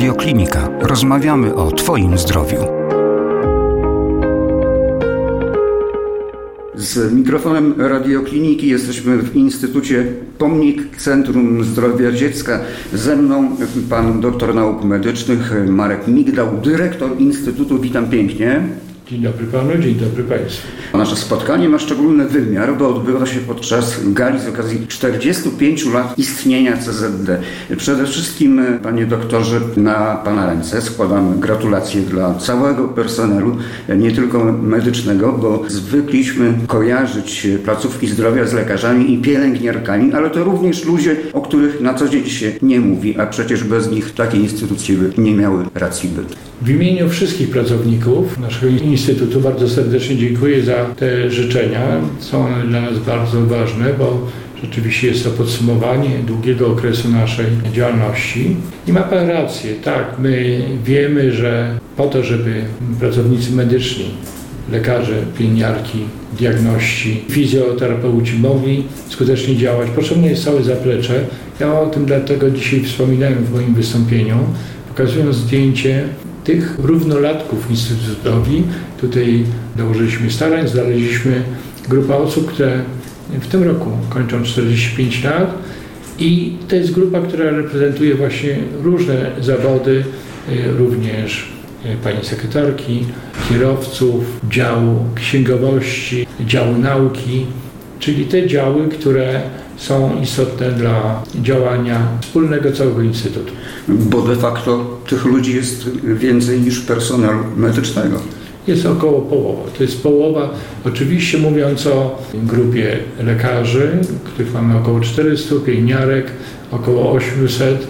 Radioklinika. Rozmawiamy o Twoim zdrowiu. Z mikrofonem radiokliniki jesteśmy w Instytucie Pomnik Centrum Zdrowia Dziecka. Ze mną pan doktor nauk medycznych Marek Migdał, dyrektor Instytutu. Witam pięknie. Dzień dobry panu, dzień dobry państwu. Nasze spotkanie ma szczególny wymiar, bo odbywa się podczas gali z okazji 45 lat istnienia CZD. Przede wszystkim, panie doktorze, na pana ręce składam gratulacje dla całego personelu, nie tylko medycznego, bo zwykliśmy kojarzyć placówki zdrowia z lekarzami i pielęgniarkami, ale to również ludzie, o których na co dzień się nie mówi, a przecież bez nich takie instytucje by nie miały racji bytu. W imieniu wszystkich pracowników naszego Instytutu bardzo serdecznie dziękuję za te życzenia. Są one dla nas bardzo ważne, bo rzeczywiście jest to podsumowanie długiego okresu naszej działalności. I ma Pan rację, tak, my wiemy, że po to, żeby pracownicy medyczni, lekarze, pielęgniarki, diagności, fizjoterapeuci mogli skutecznie działać, potrzebne jest całe zaplecze. Ja o tym dlatego dzisiaj wspominałem w moim wystąpieniu, pokazując zdjęcie tych równolatków Instytutowi. Tutaj dołożyliśmy starań, znaleźliśmy grupę osób, które w tym roku kończą 45 lat i to jest grupa, która reprezentuje właśnie różne zawody, y, również y, pani sekretarki, kierowców, działu księgowości, działu nauki, czyli te działy, które są istotne dla działania wspólnego całego Instytutu. Bo de facto tych ludzi jest więcej niż personelu medycznego. Jest około połowa. To jest połowa, oczywiście mówiąc o grupie lekarzy, których mamy około 400, pielęgniarek, około 800.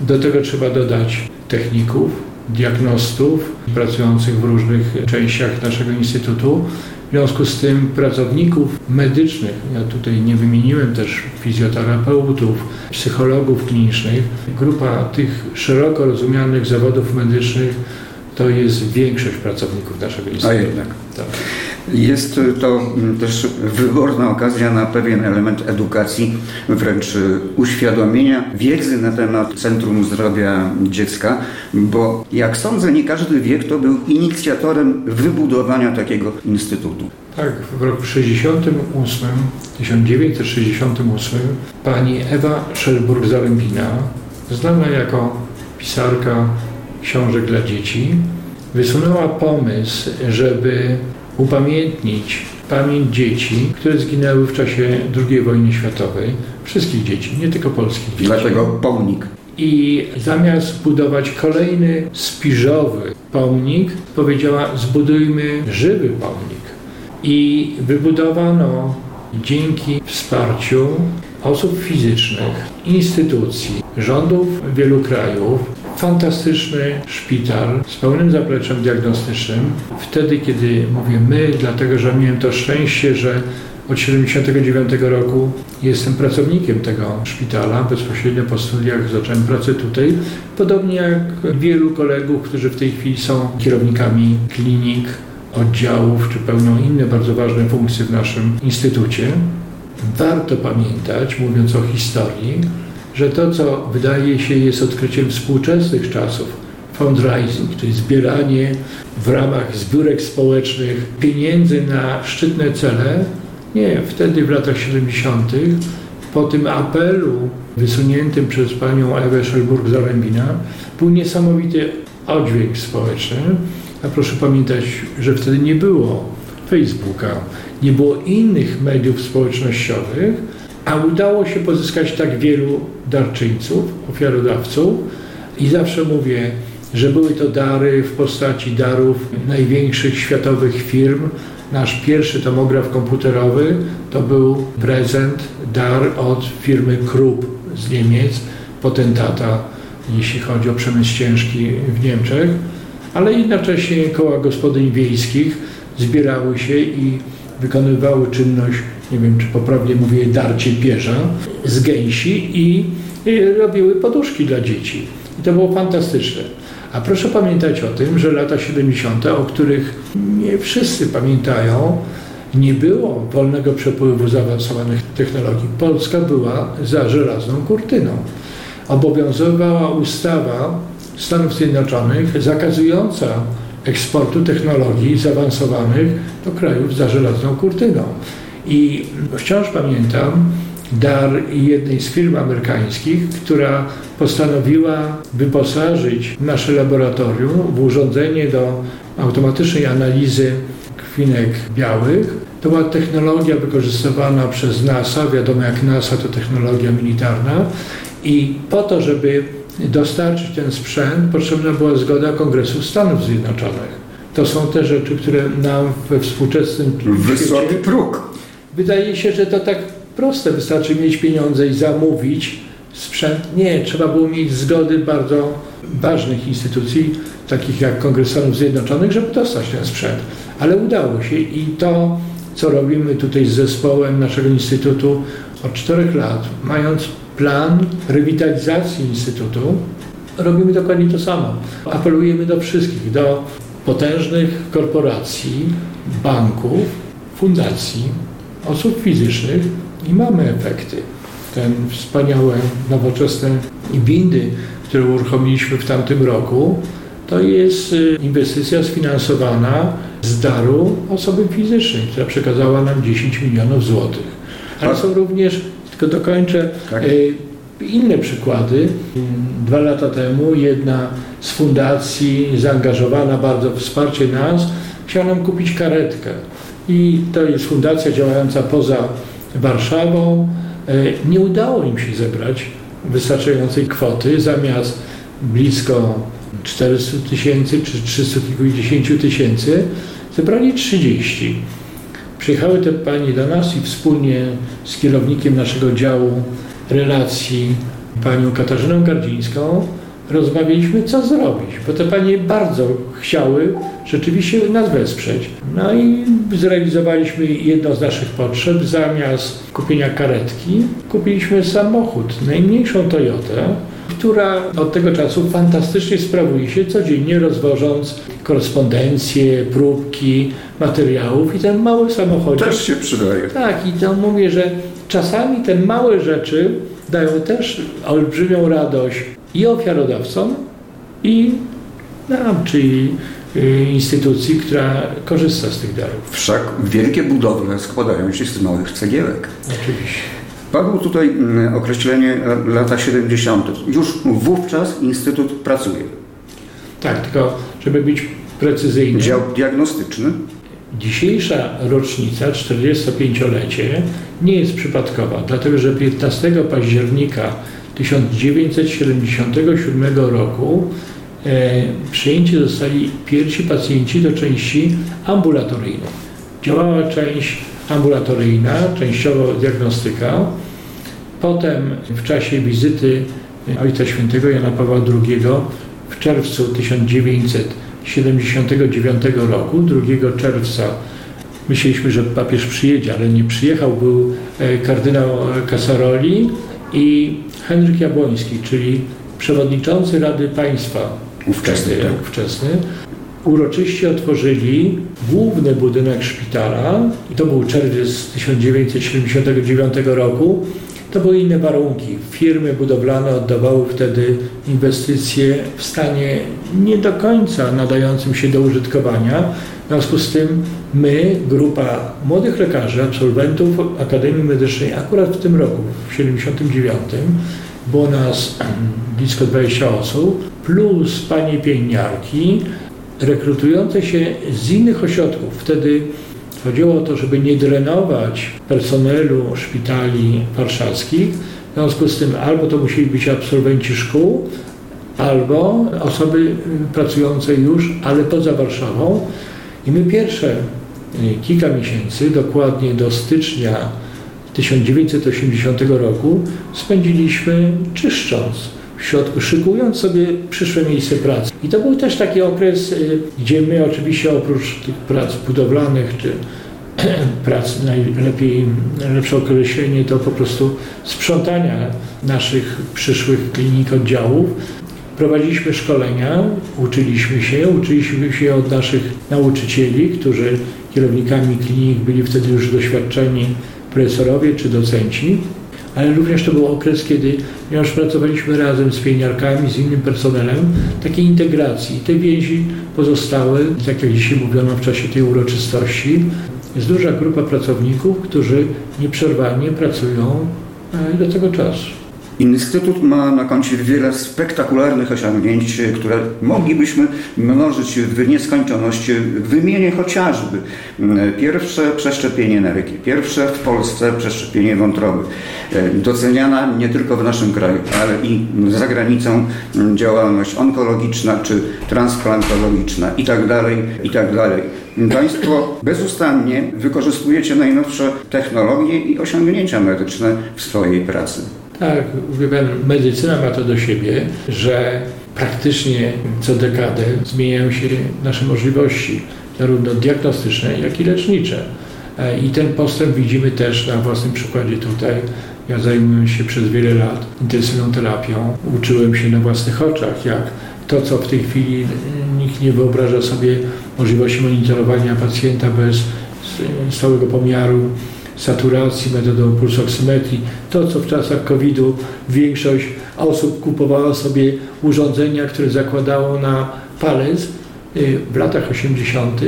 Do tego trzeba dodać techników, diagnostów pracujących w różnych częściach naszego Instytutu. W związku z tym pracowników medycznych, ja tutaj nie wymieniłem też fizjoterapeutów, psychologów klinicznych, grupa tych szeroko rozumianych zawodów medycznych to jest większość pracowników naszego Instytutu. A jednak. Tak. Jest to też wyborna okazja na pewien element edukacji, wręcz uświadomienia wiedzy na temat Centrum Zdrowia Dziecka, bo jak sądzę, nie każdy wie, kto był inicjatorem wybudowania takiego instytutu. Tak, w roku 68, 1968 pani Ewa Szelburg-Zalębina, znana jako pisarka książek dla dzieci, wysunęła pomysł, żeby upamiętnić pamięć dzieci, które zginęły w czasie II wojny światowej. Wszystkich dzieci, nie tylko polskich dzieci. Dlatego pomnik. I zamiast budować kolejny spiżowy pomnik, powiedziała zbudujmy żywy pomnik. I wybudowano dzięki wsparciu osób fizycznych, instytucji, rządów wielu krajów, fantastyczny szpital z pełnym zapleczem diagnostycznym. Wtedy, kiedy mówię my, dlatego że miałem to szczęście, że od 1979 roku jestem pracownikiem tego szpitala. Bezpośrednio po studiach zacząłem pracę tutaj. Podobnie jak wielu kolegów, którzy w tej chwili są kierownikami klinik, oddziałów, czy pełnią inne bardzo ważne funkcje w naszym instytucie. Warto pamiętać, mówiąc o historii, że to, co wydaje się jest odkryciem współczesnych czasów, fundraising, czyli zbieranie w ramach zbiórek społecznych pieniędzy na szczytne cele, nie, wtedy w latach 70. po tym apelu wysuniętym przez panią Ewę Szelburg-Zarębina był niesamowity oddźwięk społeczny. A proszę pamiętać, że wtedy nie było Facebooka, nie było innych mediów społecznościowych, a udało się pozyskać tak wielu darczyńców, ofiarodawców i zawsze mówię, że były to dary w postaci darów największych światowych firm. Nasz pierwszy tomograf komputerowy to był prezent, dar od firmy Krupp z Niemiec, potentata, jeśli chodzi o przemysł ciężki w Niemczech, ale jednocześnie koła gospodyń wiejskich zbierały się i wykonywały czynność nie wiem czy poprawnie mówię, darcie pierza z gęsi i robiły poduszki dla dzieci. I to było fantastyczne. A proszę pamiętać o tym, że lata 70., o których nie wszyscy pamiętają, nie było wolnego przepływu zaawansowanych technologii. Polska była za żelazną kurtyną. Obowiązywała ustawa Stanów Zjednoczonych zakazująca eksportu technologii zaawansowanych do krajów za żelazną kurtyną. I wciąż pamiętam dar jednej z firm amerykańskich, która postanowiła wyposażyć nasze laboratorium w urządzenie do automatycznej analizy krwinek białych. To była technologia wykorzystywana przez NASA. Wiadomo, jak NASA to technologia militarna. I po to, żeby dostarczyć ten sprzęt, potrzebna była zgoda Kongresu Stanów Zjednoczonych. To są te rzeczy, które nam we współczesnym Wysoki świecie próg. Wydaje się, że to tak proste. Wystarczy mieć pieniądze i zamówić sprzęt. Nie, trzeba było mieć zgody bardzo ważnych instytucji, takich jak Kongres Stanów Zjednoczonych, żeby dostać ten sprzęt. Ale udało się i to, co robimy tutaj z zespołem naszego instytutu od czterech lat, mając plan rewitalizacji Instytutu, robimy dokładnie to samo. Apelujemy do wszystkich, do potężnych korporacji, banków, fundacji, osób fizycznych i mamy efekty. Ten wspaniałe, nowoczesne windy, które uruchomiliśmy w tamtym roku, to jest y, inwestycja sfinansowana z daru osoby fizycznej, która przekazała nam 10 milionów złotych. Ale są również tylko dokończę tak. E, inne przykłady. Dwa lata temu jedna z fundacji zaangażowana bardzo w wsparcie nas chciała nam kupić karetkę. I to jest fundacja działająca poza Warszawą. E, nie udało im się zebrać wystarczającej kwoty. Zamiast blisko 400 tysięcy czy 350 tysięcy zebrali 30. Przyjechały te panie do nas i wspólnie z kierownikiem naszego działu relacji, panią Katarzyną Gardzińską, rozmawialiśmy, co zrobić, bo te panie bardzo chciały rzeczywiście nas wesprzeć. No i zrealizowaliśmy jedno z naszych potrzeb. Zamiast kupienia karetki, kupiliśmy samochód, najmniejszą Toyotę, która od tego czasu fantastycznie sprawuje się codziennie, rozwożąc korespondencje, próbki, materiałów i ten mały samochód. Też się przydaje. Tak, i to mówię, że czasami te małe rzeczy dają też olbrzymią radość i ofiarodawcom, i nam, czyli y, instytucji, która korzysta z tych darów. Wszak wielkie budowle składają się z małych cegiełek. Oczywiście. Padło tutaj mm, określenie lata 70. Już wówczas Instytut pracuje. Tak, tylko żeby być precyzyjny. Dział diagnostyczny. Dzisiejsza rocznica, 45-lecie, nie jest przypadkowa, dlatego że 15 października 1977 roku e, przyjęci zostali pierwsi pacjenci do części ambulatoryjnej. Działała część ambulatoryjna, częściowo diagnostyka. Potem w czasie wizyty Ojca Świętego Jana Pawła II w czerwcu 1979 roku, 2 czerwca myśleliśmy, że papież przyjedzie, ale nie przyjechał, był e, kardynał Casaroli i Henryk Jabłoński, czyli przewodniczący Rady Państwa ówczesny, tak. ówczesny uroczyście otworzyli główny budynek szpitala i to był czerwiec 1979 roku. To były inne warunki. Firmy budowlane oddawały wtedy inwestycje w stanie nie do końca nadającym się do użytkowania. W związku z tym my, grupa młodych lekarzy, absolwentów Akademii Medycznej, akurat w tym roku, w 1979, było nas blisko 20 osób, plus panie pielęgniarki, rekrutujące się z innych ośrodków. Wtedy chodziło o to, żeby nie drenować personelu szpitali warszawskich. W związku z tym albo to musieli być absolwenci szkół, albo osoby pracujące już, ale poza Warszawą. I my pierwsze y, kilka miesięcy, dokładnie do stycznia 1980 roku, spędziliśmy czyszcząc w środku, szykując sobie przyszłe miejsce pracy. I to był też taki okres, y, gdzie my oczywiście oprócz tych prac budowlanych czy prac najlepiej, lepsze określenie to po prostu sprzątania naszych przyszłych klinik, oddziałów. Prowadziliśmy szkolenia, uczyliśmy się, uczyliśmy się od naszych nauczycieli, którzy kierownikami klinik byli wtedy już doświadczeni profesorowie czy docenci ale również to był okres, kiedy, ponieważ pracowaliśmy razem z pielęgniarkami, z innym personelem, takiej integracji. Te więzi pozostały, tak jak dzisiaj mówiono w czasie tej uroczystości. Jest duża grupa pracowników, którzy nieprzerwanie pracują e, do tego czasu. Instytut ma na koncie wiele spektakularnych osiągnięć, które moglibyśmy mnożyć w nieskończoność. Wymienię chociażby pierwsze przeszczepienie nerki, pierwsze w Polsce przeszczepienie wątroby. Doceniana nie tylko w naszym kraju, ale i za granicą działalność onkologiczna czy transplantologiczna itd. Tak itd. Tak Państwo bezustannie wykorzystujecie najnowsze technologie i osiągnięcia medyczne w swojej pracy. Tak, wie medycyna ma to do siebie, że praktycznie co dekadę zmieniają się nasze możliwości, zarówno diagnostyczne, jak i lecznicze. E, I ten postęp widzimy też na własnym przykładzie tutaj. Ja zajmuję się przez wiele lat intensywną terapią. Uczyłem się na własnych oczach, jak to, co w tej chwili nikt nie wyobraża sobie możliwości monitorowania pacjenta bez stałego pomiaru saturacji, metodą pulsoksymetrii. To, co w czasach COVID-u większość osób kupowała sobie urządzenia, które zakładało na palec y, w latach 80.,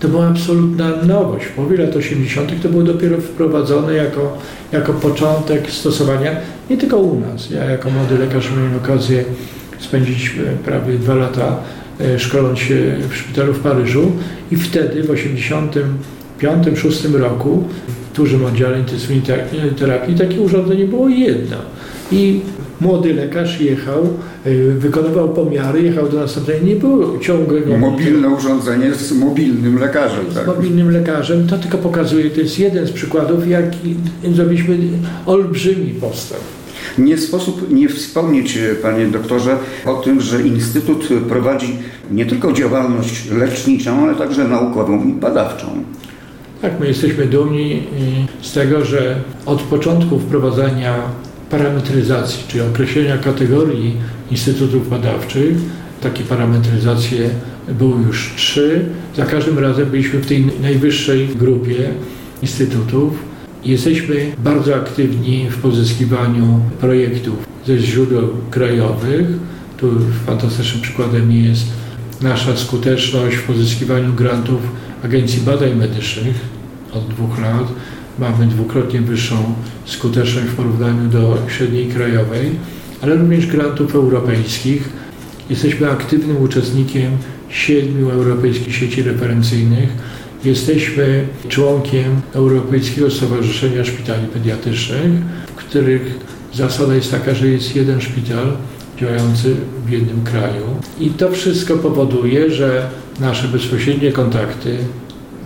to była absolutna nowość. W połowie lat 80. to było dopiero wprowadzone jako, jako początek stosowania, nie tylko u nas. Ja jako młody lekarz miałem okazję spędzić e, prawie dwa lata e, szkoląc się w szpitalu w Paryżu i wtedy w 85-6 roku dużym oddziale intensywnej terapii takie urządzenie było jedno. I młody lekarz jechał, y, wykonywał pomiary, jechał do następnego, nie było ciągłego... Mobilne urządzenie z mobilnym lekarzem. Tak? Z mobilnym lekarzem, to tylko pokazuje, to jest jeden z przykładów, jak zrobiliśmy olbrzymi postęp. Nie sposób nie wspomnieć, panie doktorze, o tym, że Instytut prowadzi nie tylko działalność leczniczą, ale także naukową i badawczą. Tak, my jesteśmy dumni z tego, że od początku wprowadzania parametryzacji, czyli określenia kategorii instytutów badawczych, takie parametryzacje były już trzy. Za każdym razem byliśmy w tej najwyższej grupie instytutów. Jesteśmy bardzo aktywni w pozyskiwaniu projektów ze źródeł krajowych. Tu fantastycznym przykładem jest nasza skuteczność w pozyskiwaniu grantów Agencji Badań Medycznych od dwóch lat. Mamy dwukrotnie wyższą skuteczność w porównaniu do średniej krajowej, ale również grantów europejskich. Jesteśmy aktywnym uczestnikiem siedmiu europejskich sieci referencyjnych. Jesteśmy członkiem Europejskiego Stowarzyszenia Szpitali Pediatrycznych, w których zasada jest taka, że jest jeden szpital działający w jednym kraju. I to wszystko powoduje, że nasze bezpośrednie kontakty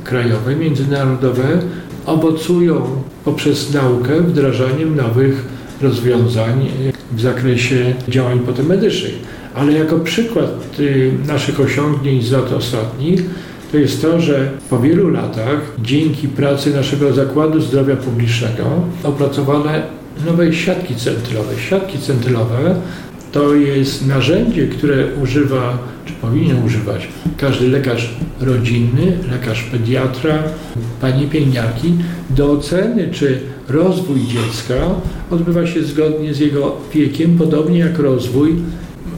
krajowe, międzynarodowe owocują poprzez naukę wdrażaniem nowych rozwiązań w zakresie działań potem medycznych. Ale jako przykład y, naszych osiągnięć z lat ostatnich to jest to, że po wielu latach dzięki pracy naszego Zakładu Zdrowia Publicznego opracowane nowe siatki centylowe. Siatki to jest narzędzie, które używa, czy powinien używać każdy lekarz rodzinny, lekarz pediatra, pani pielęgniarki do oceny, czy rozwój dziecka odbywa się zgodnie z jego wiekiem, podobnie jak rozwój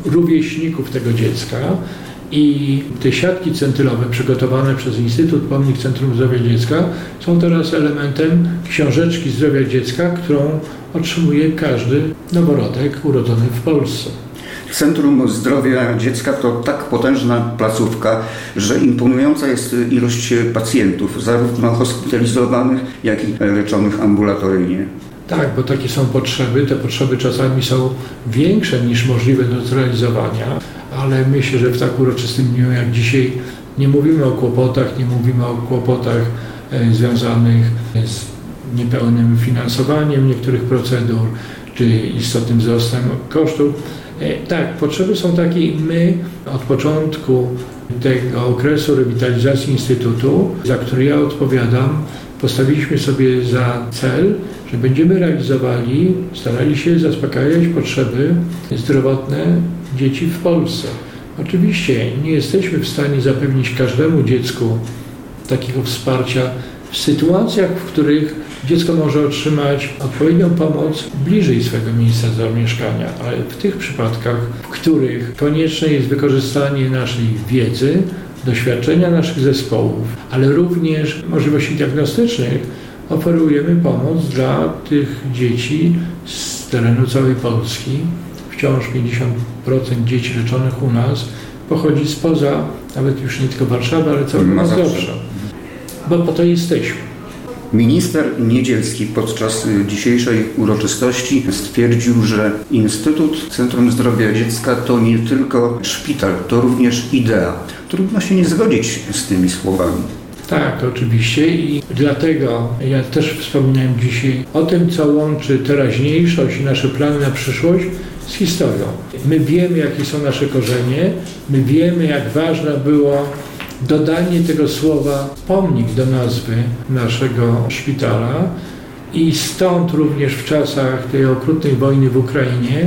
rówieśników tego dziecka. I te siatki centylowe przygotowane przez Instytut Pomnik Centrum Zdrowia Dziecka są teraz elementem książeczki zdrowia dziecka, którą otrzymuje każdy noworodek urodzony w Polsce. Centrum Zdrowia Dziecka to tak potężna placówka, że imponująca jest ilość pacjentów, zarówno hospitalizowanych, jak i leczonych ambulatoryjnie. Tak, bo takie są potrzeby. Te potrzeby czasami są większe niż możliwe do zrealizowania, ale myślę, że w tak uroczystym dniu jak dzisiaj nie mówimy o kłopotach, nie mówimy o kłopotach e, związanych z niepełnym finansowaniem niektórych procedur, czy istotnym wzrostem kosztów. E, tak, potrzeby są takie i my od początku tego okresu rewitalizacji Instytutu, za który ja odpowiadam, postawiliśmy sobie za cel, że będziemy realizowali, starali się zaspokajać potrzeby zdrowotne dzieci w Polsce. Oczywiście nie jesteśmy w stanie zapewnić każdemu dziecku takiego wsparcia w sytuacjach, w których dziecko może otrzymać odpowiednią pomoc bliżej swojego miejsca zamieszkania, ale w tych przypadkach, w których konieczne jest wykorzystanie naszej wiedzy, doświadczenia naszych zespołów, ale również możliwości diagnostycznych, oferujemy pomoc dla tych dzieci z terenu całej Polski. Wciąż 50% dzieci leczonych u nas pochodzi spoza, nawet już nie tylko Warszawy, ale całego Mazowsza. Bo po to jesteśmy. Minister Niedzielski podczas dzisiejszej uroczystości stwierdził, że Instytut Centrum Zdrowia Dziecka to nie tylko szpital, to również idea. Trudno się nie zgodzić z tymi słowami. Tak, oczywiście i dlatego ja też wspominałem dzisiaj o tym, co łączy teraźniejszość i nasze plany na przyszłość z historią. My wiemy, jakie są nasze korzenie, my wiemy, jak ważne było dodanie tego słowa pomnik do nazwy naszego szpitala i stąd również w czasach tej okrutnej wojny w Ukrainie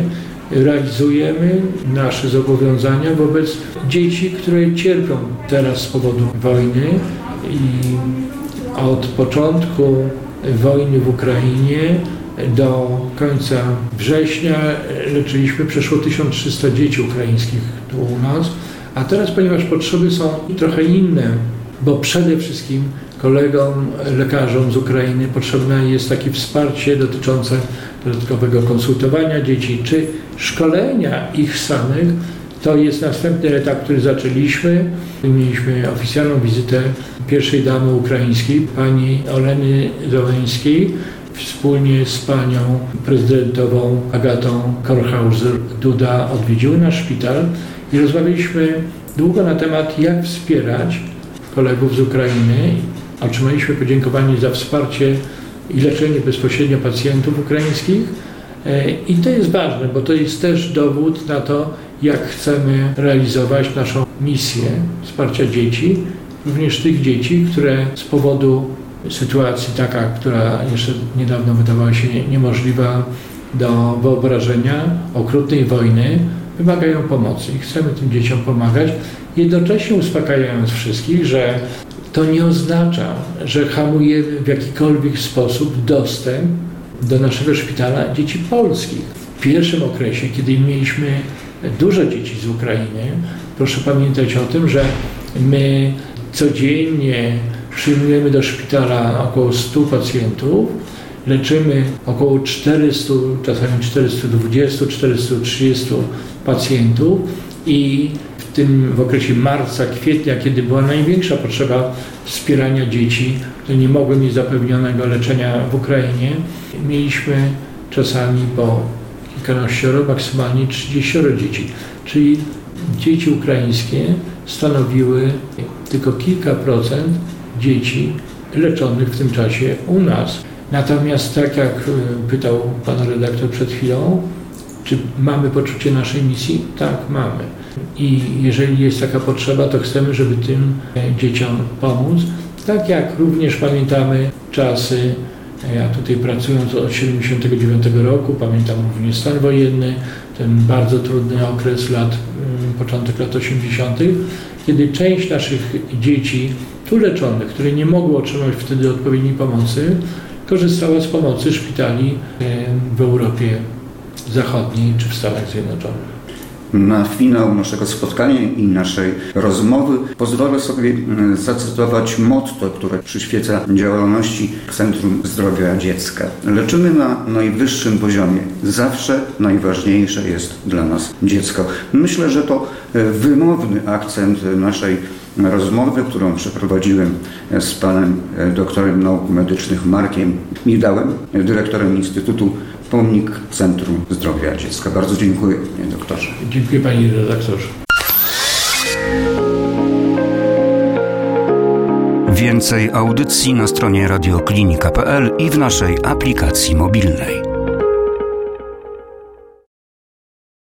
realizujemy nasze zobowiązania wobec dzieci, które cierpią teraz z powodu wojny. I od początku wojny w Ukrainie do końca września leczyliśmy przeszło 1300 dzieci ukraińskich tu u nas, a teraz, ponieważ potrzeby są trochę inne, bo przede wszystkim kolegom, lekarzom z Ukrainy potrzebne jest takie wsparcie dotyczące dodatkowego konsultowania dzieci czy szkolenia ich samych. To jest następny etap, który zaczęliśmy. Mieliśmy oficjalną wizytę pierwszej damy ukraińskiej, pani Oleny Zołęskiej, wspólnie z panią prezydentową Agatą Kornhauser-Duda odwiedziły nasz szpital i rozmawialiśmy długo na temat, jak wspierać kolegów z Ukrainy. Otrzymaliśmy podziękowanie za wsparcie i leczenie bezpośrednio pacjentów ukraińskich. I to jest ważne, bo to jest też dowód na to, jak chcemy realizować naszą misję wsparcia dzieci, również tych dzieci, które z powodu sytuacji taka, która jeszcze niedawno wydawała się niemożliwa do wyobrażenia, okrutnej wojny, wymagają pomocy i chcemy tym dzieciom pomagać, jednocześnie uspokajając wszystkich, że to nie oznacza, że hamujemy w jakikolwiek sposób dostęp do naszego szpitala dzieci polskich. W pierwszym okresie, kiedy mieliśmy dużo dzieci z Ukrainy, proszę pamiętać o tym, że my codziennie przyjmujemy do szpitala około 100 pacjentów, leczymy około 400, czasami 420, 430 pacjentów i w tym w okresie marca, kwietnia, kiedy była największa potrzeba wspierania dzieci, które nie mogły mieć zapewnionego leczenia w Ukrainie, mieliśmy czasami po kilkanaścioro, maksymalnie 30 dzieci. Czyli dzieci ukraińskie stanowiły tylko kilka procent dzieci leczonych w tym czasie u nas. Natomiast tak jak e, pytał pan redaktor przed chwilą, czy mamy poczucie naszej misji? Tak, mamy. I jeżeli jest taka potrzeba, to chcemy, żeby tym dzieciom pomóc. Tak jak również pamiętamy czasy, e, ja tutaj pracując od 79 roku, pamiętam również stan wojenny, ten bardzo trudny okres lat, mm, początek lat 80., kiedy część naszych dzieci tu leczonych, które nie mogły otrzymać wtedy odpowiedniej pomocy, korzystała z pomocy szpitali w Europie Zachodniej czy w Stanach Zjednoczonych. Na finał naszego spotkania i naszej rozmowy pozwolę sobie zacytować motto, które przyświeca działalności Centrum Zdrowia Dziecka. Leczymy na najwyższym poziomie. Zawsze najważniejsze jest dla nas dziecko. Myślę, że to e, wymowny akcent naszej rozmowy, którą przeprowadziłem z panem e, doktorem nauk medycznych Markiem Midałem, dyrektorem Instytutu Pomnik Centrum Zdrowia Dziecka. Bardzo dziękuję, panie doktorze. Dziękuję panie redaktorze. Więcej audycji na stronie radioklinika.pl i w naszej aplikacji mobilnej.